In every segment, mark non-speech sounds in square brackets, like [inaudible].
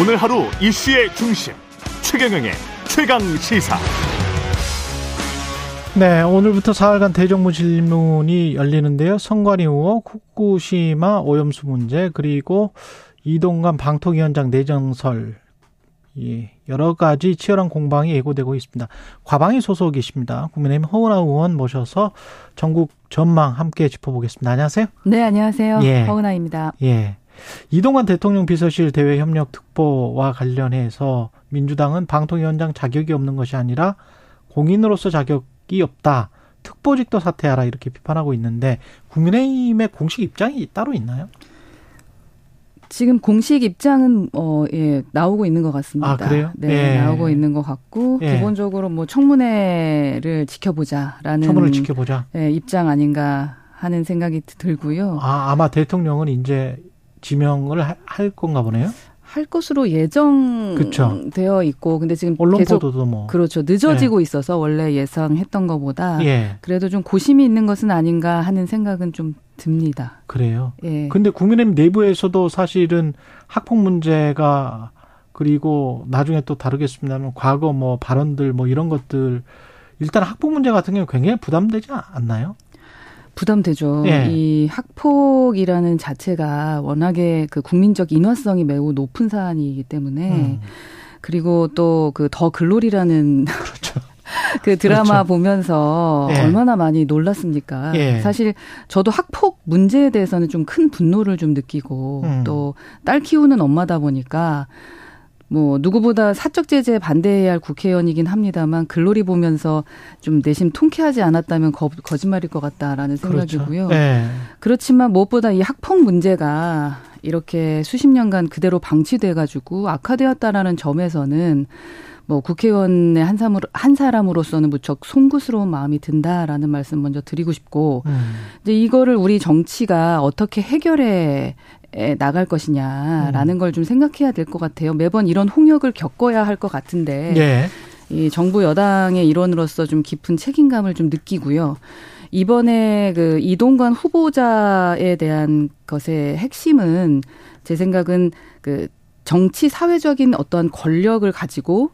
오늘 하루 이슈의 중심 최경영의 최강 시사. 네, 오늘부터 사흘간 대정부 질문이 열리는데요. 선관위 의혹, 후쿠시마 오염수 문제, 그리고 이동관 방통위원장 내정설, 예, 여러 가지 치열한 공방이 예고되고 있습니다. 과방위 소속이십니다. 국민의힘 허은하 의원 모셔서 전국 전망 함께 짚어보겠습니다. 안녕하세요. 네, 안녕하세요. 예. 허은하입니다. 예. 이동관 대통령 비서실 대외 협력 특보와 관련해서 민주당은 방통위원장 자격이 없는 것이 아니라 공인으로서 자격이 없다. 특보직도 사퇴하라 이렇게 비판하고 있는데 국민의힘의 공식 입장이 따로 있나요? 지금 공식 입장은 어 예, 나오고 있는 것 같습니다. 아, 그래요? 네, 예. 나오고 있는 것 같고 예. 기본적으로 뭐 청문회를 지켜보자라는 청문을 지켜보자. 예, 입장 아닌가 하는 생각이 들고요. 아, 아마 대통령은 이제 지명을 할 건가 보네요. 할 것으로 예정되어 있고 근데 지금 언론 계속 보도도 뭐 그렇죠 늦어지고 네. 있어서 원래 예상했던 것보다 예. 그래도 좀 고심이 있는 것은 아닌가 하는 생각은 좀 듭니다. 그래요. 예. 근데 국민의힘 내부에서도 사실은 학폭 문제가 그리고 나중에 또 다루겠습니다만 과거 뭐 발언들 뭐 이런 것들 일단 학폭 문제 같은 경우 굉장히 부담되지 않나요? 부담되죠. 예. 이 학폭이라는 자체가 워낙에 그 국민적 인화성이 매우 높은 사안이기 때문에 음. 그리고 또 그 더 글로리라는 그렇죠. [laughs] 그 드라마 그렇죠. 보면서 예. 얼마나 많이 놀랐습니까? 예. 사실 저도 학폭 문제에 대해서는 좀 큰 분노를 좀 느끼고 음. 또딸 키우는 엄마다 보니까 뭐 누구보다 사적 제재에 반대해야 할 국회의원이긴 합니다만 글로리 보면서 좀 내심 통쾌하지 않았다면 거, 거짓말일 것 같다라는 그렇죠. 생각이고요. 그렇죠. 네. 그렇지만 무엇보다 이 학폭 문제가 이렇게 수십 년간 그대로 방치돼 가지고 악화되었다라는 점에서는 뭐 국회의원의 한 사람으로 한 사람으로서는 무척 송구스러운 마음이 든다라는 말씀 먼저 드리고 싶고 음. 이제 이거를 우리 정치가 어떻게 해결해 에 나갈 것이냐라는 음. 걸좀 생각해야 될 것 같아요. 매번 이런 홍역을 겪어야 할 것 같은데 예. 이 정부 여당의 일원으로서 좀 깊은 책임감을 좀 느끼고요. 이번에 그 이동관 후보자에 대한 것의 핵심은 제 생각은 그 정치 사회적인 어떤 권력을 가지고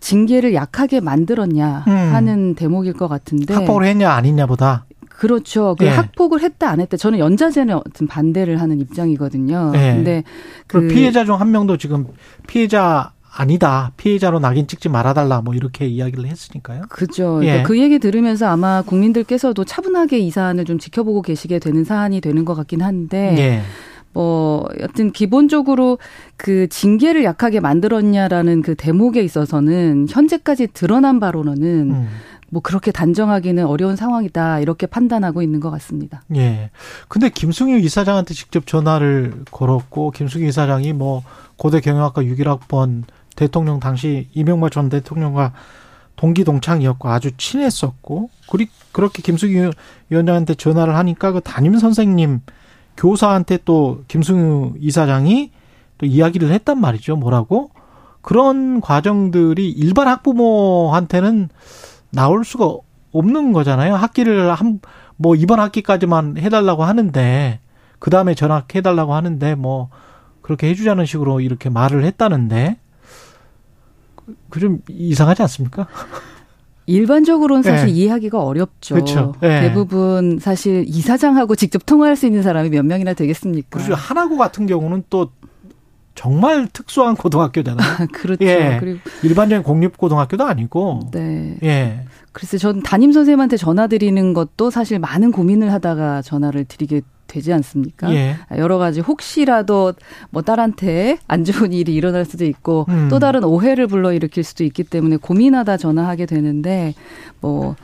징계를 약하게 만들었냐 음. 하는 대목일 것 같은데 합법을 했냐 아니냐보다 그렇죠. 그 네. 학폭을 했다 안 했다. 저는 연자제는 반대를 하는 입장이거든요. 네. 근데 그 피해자 중 한 명도 지금 피해자 아니다. 피해자로 낙인 찍지 말아달라. 뭐 이렇게 이야기를 했으니까요. 그죠. 예. 그러니까 그 얘기 들으면서 아마 국민들께서도 차분하게 이 사안을 좀 지켜보고 계시게 되는 사안이 되는 것 같긴 한데. 예. 뭐 여튼 기본적으로 그 징계를 약하게 만들었냐라는 그 대목에 있어서는 현재까지 드러난 바로는 음. 뭐 그렇게 단정하기는 어려운 상황이다 이렇게 판단하고 있는 것 같습니다. 예. 근데 김승유 이사장한테 직접 전화를 걸었고 김승유 이사장이 뭐 고대 경영학과 6일학번 대통령 당시 이명박 전 대통령과 동기 동창이었고 아주 친했었고 그리 그렇게 김승유 위원장한테 전화를 하니까 그 담임 선생님 교사한테 또 김승유 이사장이 또 이야기를 했단 말이죠. 뭐라고? 그런 과정들이 일반 학부모한테는 나올 수가 없는 거잖아요. 학기를 한, 뭐 이번 학기까지만 해달라고 하는데, 그 다음에 전학해달라고 하는데, 뭐, 그렇게 해주자는 식으로 이렇게 말을 했다는데, 그 좀 이상하지 않습니까? 일반적으로는 사실 네. 이해하기가 어렵죠. 그렇죠. 네. 대부분 사실 이사장하고 직접 통화할 수 있는 사람이 몇 명이나 되겠습니까? 그리고 하나고 같은 경우는 또 정말 특수한 고등학교잖아요. [laughs] 그렇죠. 예. 그리고 일반적인 공립 고등학교도 아니고. 네. 예. 그래서 전 담임 선생님한테 전화 드리는 것도 사실 많은 고민을 하다가 전화를 드리게 되지 않습니까? 예. 여러 가지 혹시라도 뭐 딸한테 안 좋은 일이 일어날 수도 있고 음. 또 다른 오해를 불러일으킬 수도 있기 때문에 고민하다 전화하게 되는데 뭐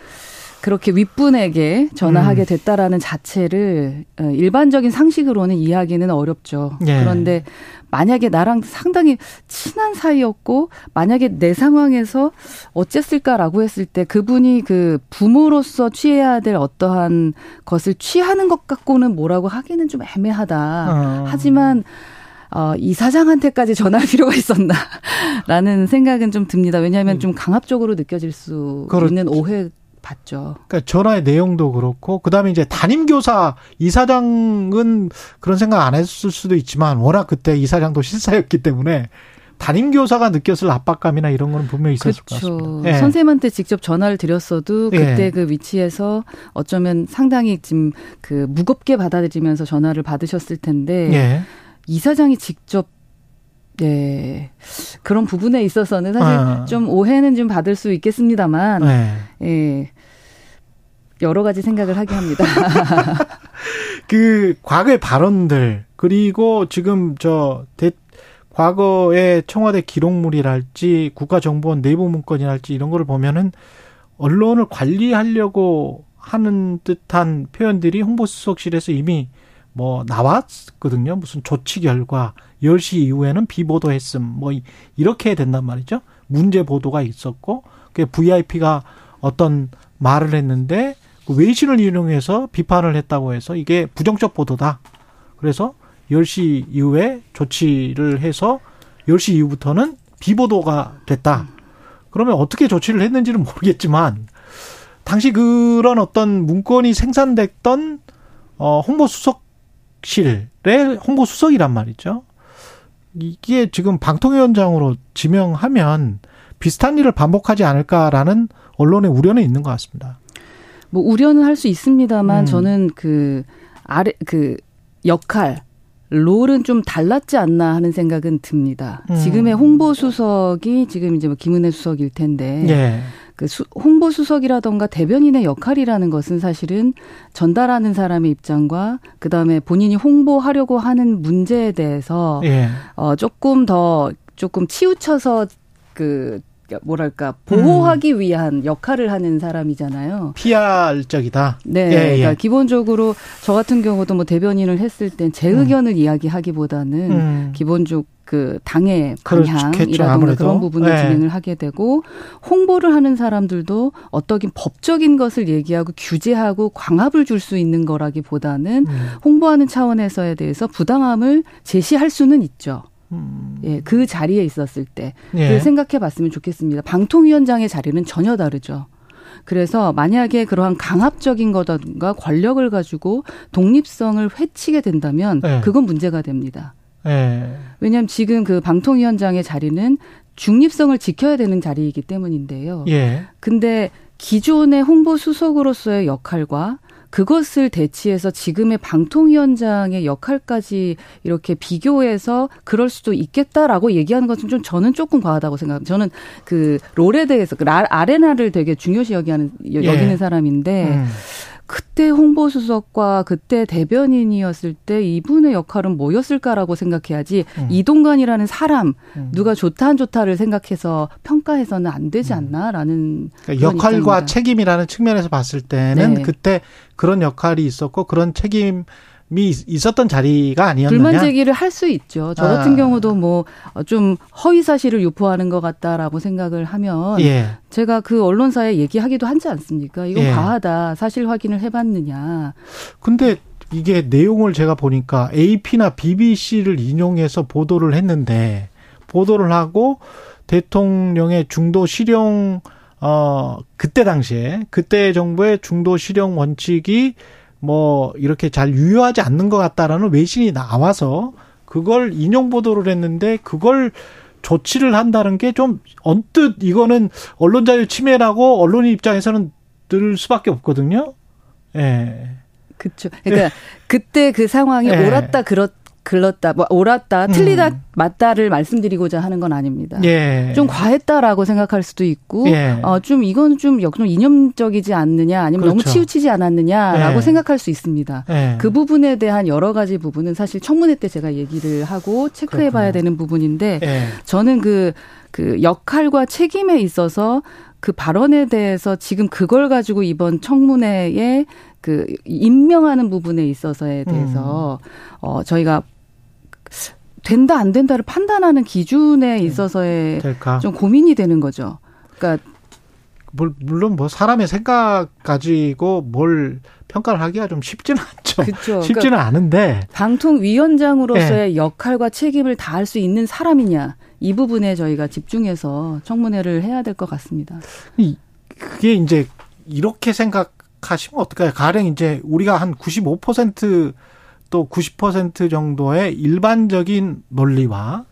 그렇게 윗분에게 전화하게 음. 됐다라는 자체를 어, 일반적인 상식으로는 이해하기는 어렵죠. 예. 그런데 만약에 나랑 상당히 친한 사이였고 만약에 내 상황에서 어쨌을까라고 했을 때 그분이 그 부모로서 취해야 될 어떠한 것을 취하는 것 갖고는 뭐라고 하기는 좀 애매하다. 어. 하지만 어, 이 사장한테까지 전할 필요가 있었나 라는 생각은 좀 듭니다. 왜냐하면 음. 좀 강압적으로 느껴질 수 그렇죠. 있는 오해 봤죠. 그러니까 전화의 내용도 그렇고 그다음에 이제 담임 교사 이사장은 그런 생각 안 했을 수도 있지만 워낙 그때 이사장도 실사였기 때문에 담임 교사가 느꼈을 압박감이나 이런 거는 분명히 있었을 그렇죠. 것 같습니다. 예. 선생님한테 직접 전화를 드렸어도 예. 그때 예. 그 위치에서 어쩌면 상당히 지금 그 무겁게 받아들이면서 전화를 받으셨을 텐데 예. 이사장이 직접 네. 그런 부분에 있어서는 사실 아. 좀 오해는 좀 받을 수 있겠습니다만, 네. 예. 여러 가지 생각을 하게 합니다. [laughs] 그 과거의 발언들 그리고 지금 저 대, 과거의 청와대 기록물이랄지 국가정보원 내부 문건이랄지 이런 거를 보면은 언론을 관리하려고 하는 듯한 표현들이 홍보수석실에서 이미 뭐 나왔거든요. 무슨 조치 결과 10시 이후에는 비보도했음 뭐 이렇게 된단 말이죠. 문제 보도가 있었고 그 VIP가 어떤 말을 했는데 그 외신을 이용해서 비판을 했다고 해서 이게 부정적 보도다. 그래서 10시 이후에 조치를 해서 10시 이후부터는 비보도가 됐다. 그러면 어떻게 조치를 했는지는 모르겠지만 당시 그런 어떤 문건이 생산됐던 어 홍보 수석 실의 홍보 수석이란 말이죠. 이게 지금 방통위원장으로 지명하면 비슷한 일을 반복하지 않을까라는 언론의 우려는 있는 것 같습니다. 뭐 우려는 할 수 있습니다만 음. 저는 그 아래 그 역할 롤은 좀 달랐지 않나 하는 생각은 듭니다. 음. 지금의 홍보 수석이 지금 이제 뭐 김은혜 수석일 텐데 예. 그 수, 홍보 수석이라던가 대변인의 역할이라는 것은 사실은 전달하는 사람의 입장과 그 다음에 본인이 홍보하려고 하는 문제에 대해서 예. 어 조금 더 조금 치우쳐서 그 뭐랄까 보호하기 음. 위한 역할을 하는 사람이잖아요. PR적이다. 네, 예, 예. 그러니까 기본적으로 저 같은 경우도 뭐 대변인을 했을 땐 제 의견을 음. 이야기하기보다는 음. 기본적 그 당의 방향이라든가 그런 부분을 네. 진행을 하게 되고 홍보를 하는 사람들도 어떠긴 법적인 것을 얘기하고 규제하고 광합을 줄 수 있는 거라기보다는 음. 홍보하는 차원에서에 대해서 부당함을 제시할 수는 있죠. 음. 예, 그 자리에 있었을 때. 예. 생각해 봤으면 좋겠습니다. 방통위원장의 자리는 전혀 다르죠. 그래서 만약에 그러한 강압적인 거든가 권력을 가지고 독립성을 회치게 된다면 예. 그건 문제가 됩니다. 예. 왜냐하면 지금 그 방통위원장의 자리는 중립성을 지켜야 되는 자리이기 때문인데요. 예. 근데 기존의 홍보 수석으로서의 역할과 그것을 대치해서 지금의 방통위원장의 역할까지 이렇게 비교해서 그럴 수도 있겠다라고 얘기하는 것은 좀 저는 조금 과하다고 생각합니다. 저는 그 롤에 대해서 그 아레나를 되게 중요시 여기하는 여기는 예. 사람인데 음. 그때 홍보수석과 그때 대변인이었을 때 이분의 역할은 뭐였을까라고 생각해야지 음. 이동관이라는 사람 음. 누가 좋다 안 좋다를 생각해서 평가해서는 안 되지 음. 않나라는 그러니까 역할과 입장입니다. 책임이라는 측면에서 봤을 때는 네. 그때 그런 역할이 있었고 그런 책임 미 있었던 자리가 아니었느냐. 불만 제기를 할 수 있죠. 저 같은 아. 경우도 뭐 좀 허위 사실을 유포하는 것 같다라고 생각을 하면 예. 제가 그 언론사에 얘기하기도 하지 않습니까? 이건 예. 과하다. 사실 확인을 해봤느냐. 근데 이게 내용을 제가 보니까 AP나 BBC를 인용해서 보도를 했는데 보도를 하고 대통령의 중도 실용 어 그때 당시에 그때 정부의 중도 실용 원칙이 뭐 이렇게 잘 유효하지 않는 것 같다라는 외신이 나와서 그걸 인용 보도를 했는데 그걸 조치를 한다는 게 좀 언뜻 이거는 언론 자유 침해라고 언론인 입장에서는 들 수밖에 없거든요. 예. 그렇죠. 그러니까 예. 그때 그 상황이 예. 옳았다 그렇다 글렀다, 뭐 옳았다, 틀리다, 음. 맞다를 말씀드리고자 하는 건 아닙니다. 예. 좀 과했다라고 생각할 수도 있고, 예. 어, 좀 이건 좀 역좀 이념적이지 않느냐, 아니면 그렇죠. 너무 치우치지 않았느냐라고 예. 생각할 수 있습니다. 예. 그 부분에 대한 여러 가지 부분은 사실 청문회 때 제가 얘기를 하고 체크해봐야 되는 부분인데, 예. 저는 그, 그 역할과 책임에 있어서 그 발언에 대해서 지금 그걸 가지고 이번 청문회에 그 임명하는 부분에 있어서에 대해서 음. 어 저희가 된다 안 된다를 판단하는 기준에 네. 있어서의 될까? 좀 고민이 되는 거죠. 그러니까 물론 뭐 사람의 생각 가지고 뭘 평가를 하기가 좀 쉽지는 않죠. 그렇죠. 쉽지는 그러니까 않은데 방통위원장으로서의 네. 역할과 책임을 다할 수 있는 사람이냐 이 부분에 저희가 집중해서 청문회를 해야 될 것 같습니다. 그게 이제 이렇게 생각하시면 어떨까요? 가령 이제 우리가 한 95% 또 90% 정도의 일반적인 논리와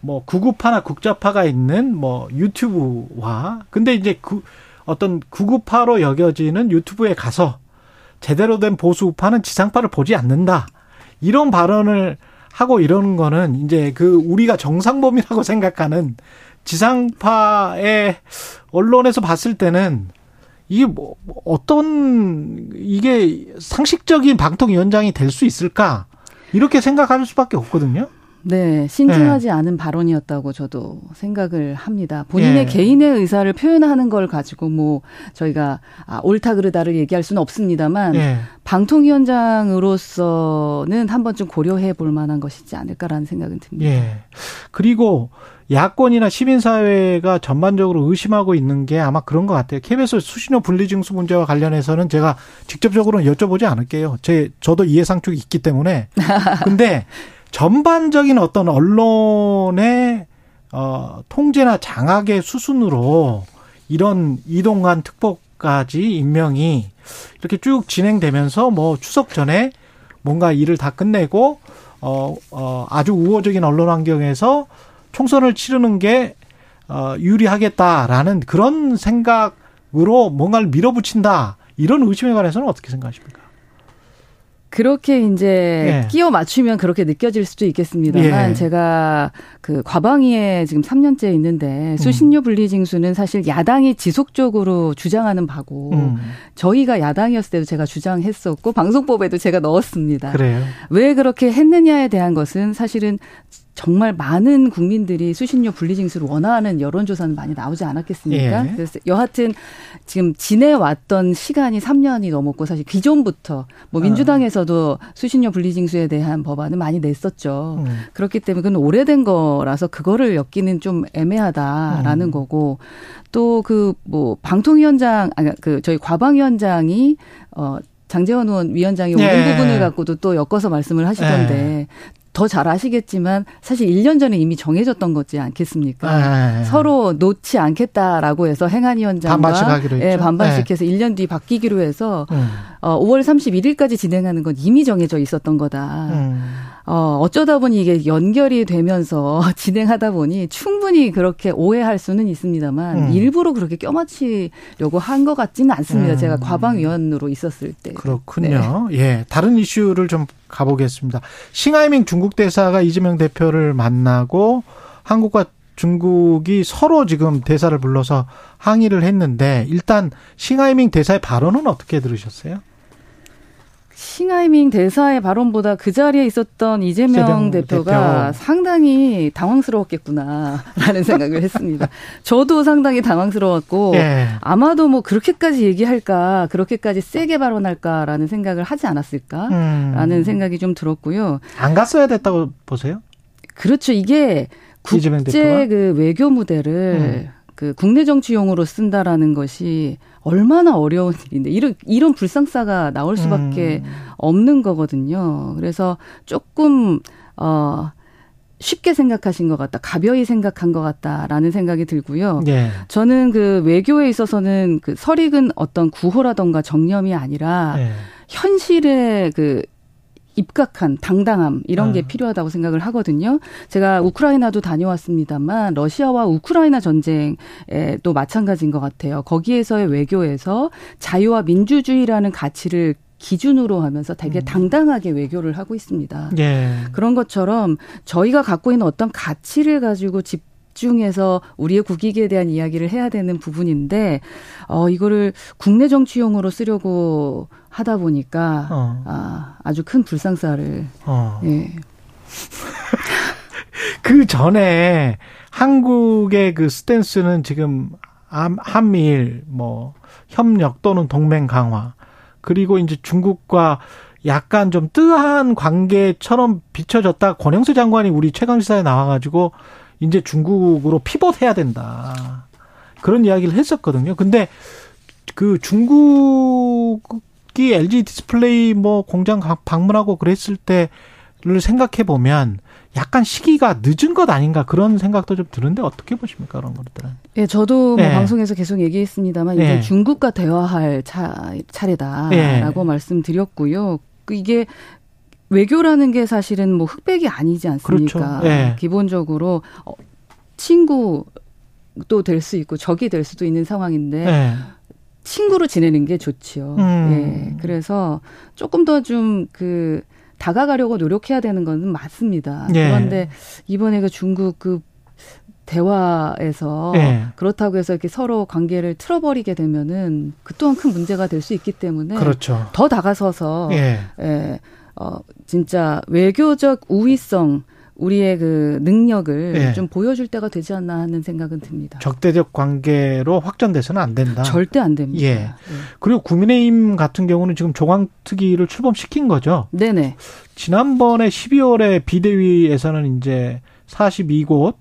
뭐 구구파나 국자파가 있는 뭐 유튜브와 근데 이제 그 어떤 구구파로 여겨지는 유튜브에 가서 제대로 된 보수파는 지상파를 보지 않는다. 이런 발언을 하고 이러는 거는 이제 그 우리가 정상범이라고 [laughs] 생각하는 지상파의 언론에서 봤을 때는 이게 뭐 어떤 이게 상식적인 방통 위원장이 될 수 있을까 이렇게 생각할 수밖에 없거든요. 네, 신중하지 네. 않은 발언이었다고 저도 생각을 합니다. 본인의 예. 개인의 의사를 표현하는 걸 가지고 뭐 저희가 아, 옳다 그르다를 얘기할 수는 없습니다만 예. 방통위원장으로서는 한 번쯤 고려해 볼 만한 것이지 않을까라는 생각은 듭니다. 예. 그리고 야권이나 시민사회가 전반적으로 의심하고 있는 게 아마 그런 것 같아요. KBS 수신료 분리징수 문제와 관련해서는 제가 직접적으로는 여쭤보지 않을게요. 제, 저도 이해상충이 있기 때문에. [laughs] 근데 전반적인 어떤 언론의 어, 통제나 장악의 수순으로 이런 이동관 특보까지 임명이 이렇게 쭉 진행되면서 뭐 추석 전에 뭔가 일을 다 끝내고 어, 어, 아주 우호적인 언론 환경에서 총선을 치르는 게 어, 유리하겠다라는 그런 생각으로 뭔가를 밀어붙인다. 이런 의심에 관해서는 어떻게 생각하십니까? 그렇게 이제 예. 끼워 맞추면 그렇게 느껴질 수도 있겠습니다만 예. 제가 그 과방위에 지금 3년째 있는데 수신료 분리징수는 사실 야당이 지속적으로 주장하는 바고 음. 저희가 야당이었을 때도 제가 주장했었고 방송법에도 제가 넣었습니다. 그래요. 왜 그렇게 했느냐에 대한 것은 사실은 정말 많은 국민들이 수신료 분리징수를 원하는 여론조사는 많이 나오지 않았겠습니까? 예. 그래서 여하튼 지금 지내왔던 시간이 3년이 넘었고 사실 기존부터 뭐 아. 민주당에서도 수신료 분리징수에 대한 법안을 많이 냈었죠. 음. 그렇기 때문에 그건 오래된 거라서 그거를 엮기는 좀 애매하다라는 음. 거고 또 그 뭐 방통위원장 아니 그 저희 과방위원장이 어 장재원 의원 위원장이 예. 옳은 부분을 갖고도 또 엮어서 말씀을 하시던데 예. 더 잘 아시겠지만 사실 1년 전에 이미 정해졌던 거지 않겠습니까? 아, 서로 놓지 않겠다라고 해서 행안위원장과 반반씩 하기로 했죠. 예, 반반씩 네. 해서 1년 뒤 바뀌기로 해서 음. 어, 5월 31일까지 진행하는 건 이미 정해져 있었던 거다. 음. 어, 어쩌다 보니 이게 연결이 되면서 [laughs] 진행하다 보니 충분히 그렇게 오해할 수는 있습니다만 음. 일부러 그렇게 껴맞추려고 한 것 같지는 않습니다. 음. 제가 과방위원으로 있었을 때. 그렇군요. 네. 예. 다른 이슈를 좀 가보겠습니다. 싱하이밍 중국 대사가 이재명 대표를 만나고 한국과 중국이 서로 지금 대사를 불러서 항의를 했는데 일단 싱하이밍 대사의 발언은 어떻게 들으셨어요? 싱하이밍 대사의 발언보다 그 자리에 있었던 이재명 대표가 대표. 상당히 당황스러웠겠구나라는 [laughs] 생각을 했습니다. 저도 상당히 당황스러웠고 예. 아마도 뭐 그렇게까지 얘기할까 그렇게까지 세게 발언할까라는 생각을 하지 않았을까라는 음. 생각이 좀 들었고요. 안 갔어야 됐다고 보세요? 그렇죠. 이게 국제 그 외교 무대를 음. 그 국내 정치용으로 쓴다라는 것이 얼마나 어려운 일인데 이런 이런 불상사가 나올 수밖에 음. 없는 거거든요. 그래서 조금 어 쉽게 생각하신 것 같다, 가벼이 생각한 것 같다라는 생각이 들고요. 예. 저는 그 외교에 있어서는 그 설익은 어떤 구호라던가 정념이 아니라 예. 현실의 그 입각한 당당함 이런 게 아. 필요하다고 생각을 하거든요. 제가 우크라이나도 다녀왔습니다만 러시아와 우크라이나 전쟁에도 마찬가지인 것 같아요. 거기에서의 외교에서 자유와 민주주의라는 가치를 기준으로 하면서 되게 음. 당당하게 외교를 하고 있습니다. 예. 그런 것처럼 저희가 갖고 있는 어떤 가치를 가지고 집 집중해서 우리의 국익에 대한 이야기를 해야 되는 부분인데 어 이거를 국내 정치용으로 쓰려고 하다 보니까 어. 아, 아주 큰 불상사를 어. 예. [laughs] 그 전에 한국의 그 스탠스는 지금 한미일 뭐 협력 또는 동맹 강화 그리고 이제 중국과 약간 좀 뜨한 관계처럼 비춰졌다. 권영수 장관이 우리 최강 시사에 나와가지고 이제 중국으로 피벗해야 된다. 그런 이야기를 했었거든요. 근데 그 중국이 LG 디스플레이 뭐 공장 방문하고 그랬을 때를 생각해 보면 약간 시기가 늦은 것 아닌가 그런 생각도 좀 드는데 어떻게 보십니까 그런 것들은? 예, 저도 뭐 예. 방송에서 계속 얘기했습니다만 이제 예. 중국과 대화할 차, 차례다라고 예. 말씀드렸고요. 그 이게 외교라는 게 사실은 뭐 흑백이 아니지 않습니까? 그렇죠. 네. 기본적으로 어, 친구도 될 수 있고 적이 될 수도 있는 상황인데 네. 친구로 지내는 게 좋지요. 음. 예. 그래서 조금 더 좀 그 다가가려고 노력해야 되는 건 맞습니다. 예. 그런데 이번에 그 중국 그 대화에서 예. 그렇다고 해서 이렇게 서로 관계를 틀어버리게 되면은 그 또한 큰 문제가 될 수 있기 때문에 그렇죠. 더 다가서서 예. 예. 어 진짜 외교적 우위성 우리의 그 능력을 예. 좀 보여줄 때가 되지 않나 하는 생각은 듭니다. 적대적 관계로 확전돼서는 안 된다. 절대 안 됩니다. 예. 예. 그리고 국민의힘 같은 경우는 지금 조광특위를 출범시킨 거죠. 네네. 지난번에 12월에 비대위에서는 이제 42곳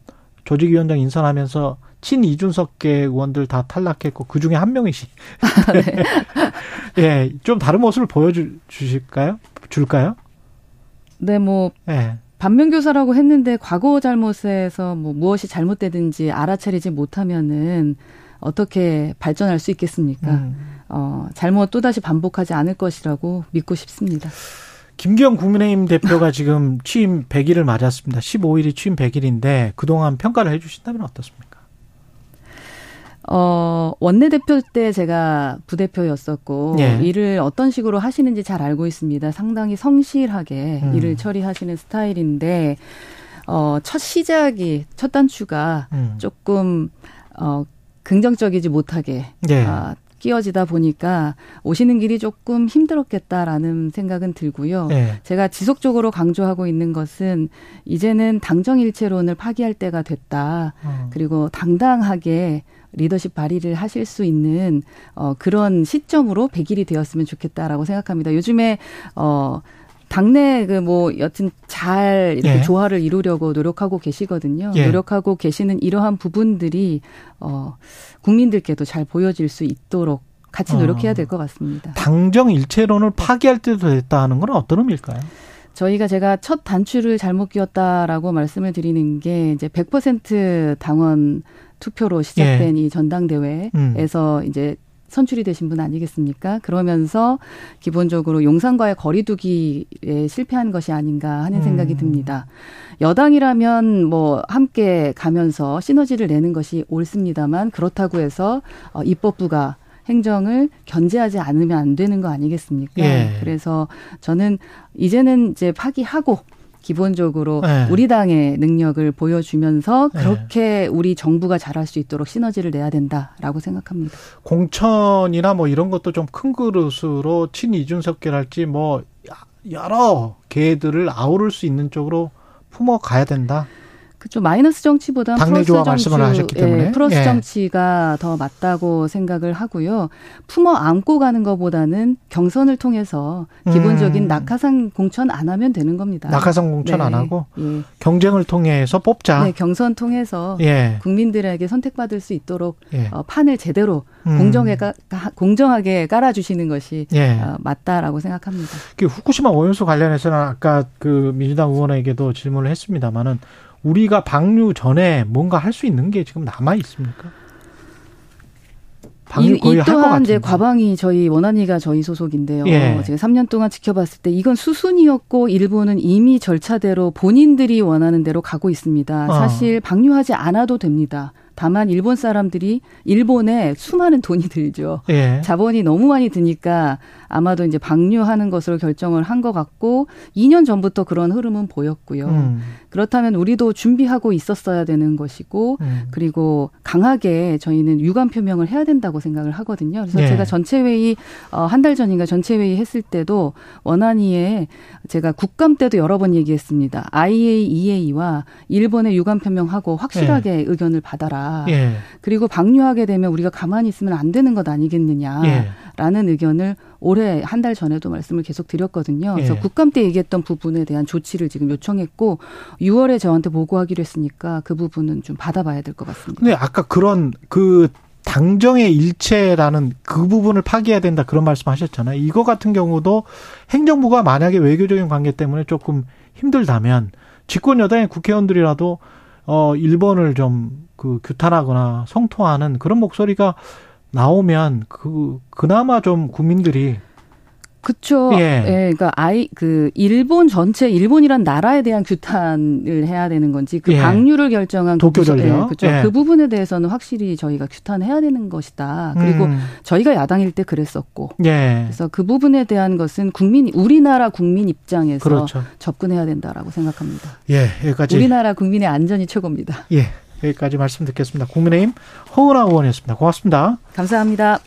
조직위원장 인선하면서 친 이준석계 의원들 다 탈락했고 그 중에 한 명이시. [laughs] 네. [laughs] 예, 좀 다른 모습을 보여주실까요? 줄까요? 네, 뭐 예. 반면교사라고 했는데 과거 잘못에서 뭐 무엇이 잘못되든지 알아차리지 못하면은 어떻게 발전할 수 있겠습니까? 음. 어, 잘못 또다시 반복하지 않을 것이라고 믿고 싶습니다. 김기현 국민의힘 대표가 지금 취임 100일을 맞았습니다. 15일이 취임 100일인데 그동안 평가를 해 주신다면 어떻습니까? 어, 원내대표 때 제가 부대표였었고, 예. 일을 어떤 식으로 하시는지 잘 알고 있습니다. 상당히 성실하게 음. 일을 처리하시는 스타일인데, 어, 첫 시작이, 첫 단추가 음. 조금, 어, 긍정적이지 못하게, 예. 아, 끼어지다 보니까 오시는 길이 조금 힘들었겠다라는 생각은 들고요. 네. 제가 지속적으로 강조하고 있는 것은 이제는 당정일체론을 파기할 때가 됐다. 음. 그리고 당당하게 리더십 발휘를 하실 수 있는 어 그런 시점으로 100일이 되었으면 좋겠다라고 생각합니다. 요즘에 어 당내 그 뭐 여튼 잘 이렇게 예. 조화를 이루려고 노력하고 계시거든요. 예. 노력하고 계시는 이러한 부분들이 어 국민들께도 잘 보여질 수 있도록 같이 노력해야 어. 될것 같습니다. 당정 일체론을 파기할 때도 됐다는 건 어떤 의미일까요? 저희가 제가 첫 단추를 잘못 끼웠다라고 말씀을 드리는 게 이제 100% 당원 투표로 시작된 예. 이 전당대회에서 음. 이제 선출이 되신 분 아니겠습니까? 그러면서 기본적으로 용산과의 거리두기에 실패한 것이 아닌가 하는 생각이 음. 듭니다. 여당이라면 뭐 함께 가면서 시너지를 내는 것이 옳습니다만 그렇다고 해서 어, 입법부가 행정을 견제하지 않으면 안 되는 거 아니겠습니까? 예. 그래서 저는 이제는 이제 파기하고 기본적으로 네. 우리 당의 능력을 보여주면서 네. 그렇게 네. 우리 정부가 잘할 수 있도록 시너지를 내야 된다라고 생각합니다. 공천이나 뭐 이런 것도 좀 큰 그릇으로 친 이준석계랄지 뭐 여러 개들을 아우를 수 있는 쪽으로 품어 가야 된다. 그죠 마이너스 정치보다 플러스 정치, 예, 플러스 예. 정치가 더 맞다고 생각을 하고요. 품어 안고 가는 것보다는 경선을 통해서 기본적인 음. 낙하산 공천 안 하면 되는 겁니다. 낙하산 공천 네. 안 하고 예. 경쟁을 통해서 뽑자. 네, 경선 통해서 예. 국민들에게 선택받을 수 있도록 예. 어, 판을 제대로 음. 공정하게, 공정하게 깔아주시는 것이 예. 어, 맞다라고 생각합니다. 그 후쿠시마 오염수 관련해서는 아까 그 민주당 의원에게도 질문을 했습니다만은. 우리가 방류 전에 뭔가 할 수 있는 게 지금 남아 있습니까? 방류 이, 이 또한 이제 과방이 저희 원안위가 저희 소속인데요. 예. 제가 3년 동안 지켜봤을 때 이건 수순이었고 일본은 이미 절차대로 본인들이 원하는 대로 가고 있습니다. 어. 사실 방류하지 않아도 됩니다. 다만 일본 사람들이 일본에 수많은 돈이 들죠. 예. 자본이 너무 많이 드니까 아마도 이제 방류하는 것으로 결정을 한 것 같고 2년 전부터 그런 흐름은 보였고요. 음. 그렇다면 우리도 준비하고 있었어야 되는 것이고 음. 그리고 강하게 저희는 유감 표명을 해야 된다고 생각을 하거든요. 그래서 예. 제가 전체 회의 어, 한 달 전인가 전체 회의 했을 때도 원안위에 제가 국감 때도 여러 번 얘기했습니다. IAEA와 일본의 유감 표명하고 확실하게 예. 의견을 받아라. 예. 그리고 방류하게 되면 우리가 가만히 있으면 안 되는 것 아니겠느냐 라는 예. 의견을 올해 한 달 전에도 말씀을 계속 드렸거든요. 그래서 예. 국감 때 얘기했던 부분에 대한 조치를 지금 요청했고 6월에 저한테 보고하기로 했으니까 그 부분은 좀 받아봐야 될 것 같습니다. 근데 아까 그런 그 당정의 일체라는 그 부분을 파기해야 된다 그런 말씀하셨잖아요. 이거 같은 경우도 행정부가 만약에 외교적인 관계 때문에 조금 힘들다면 집권 여당의 국회의원들이라도 어 일본을 좀 그 규탄하거나 성토하는 그런 목소리가 나오면 그 그나마 좀 국민들이 그렇죠. 예. 예. 그러니까 아이 그 일본 전체 일본이란 나라에 대한 규탄을 해야 되는 건지 그 예. 방류를 결정한 그 도쿄전력 예, 그렇죠. 예. 그 부분에 대해서는 확실히 저희가 규탄해야 되는 것이다. 그리고 음. 저희가 야당일 때 그랬었고. 예. 그래서 그 부분에 대한 것은 국민 우리나라 국민 입장에서 그렇죠. 접근해야 된다라고 생각합니다. 예. 여기까지 우리나라 국민의 안전이 최고입니다. 예. 여기까지 말씀 듣겠습니다. 국민의힘 허은하 의원이었습니다. 고맙습니다. 감사합니다.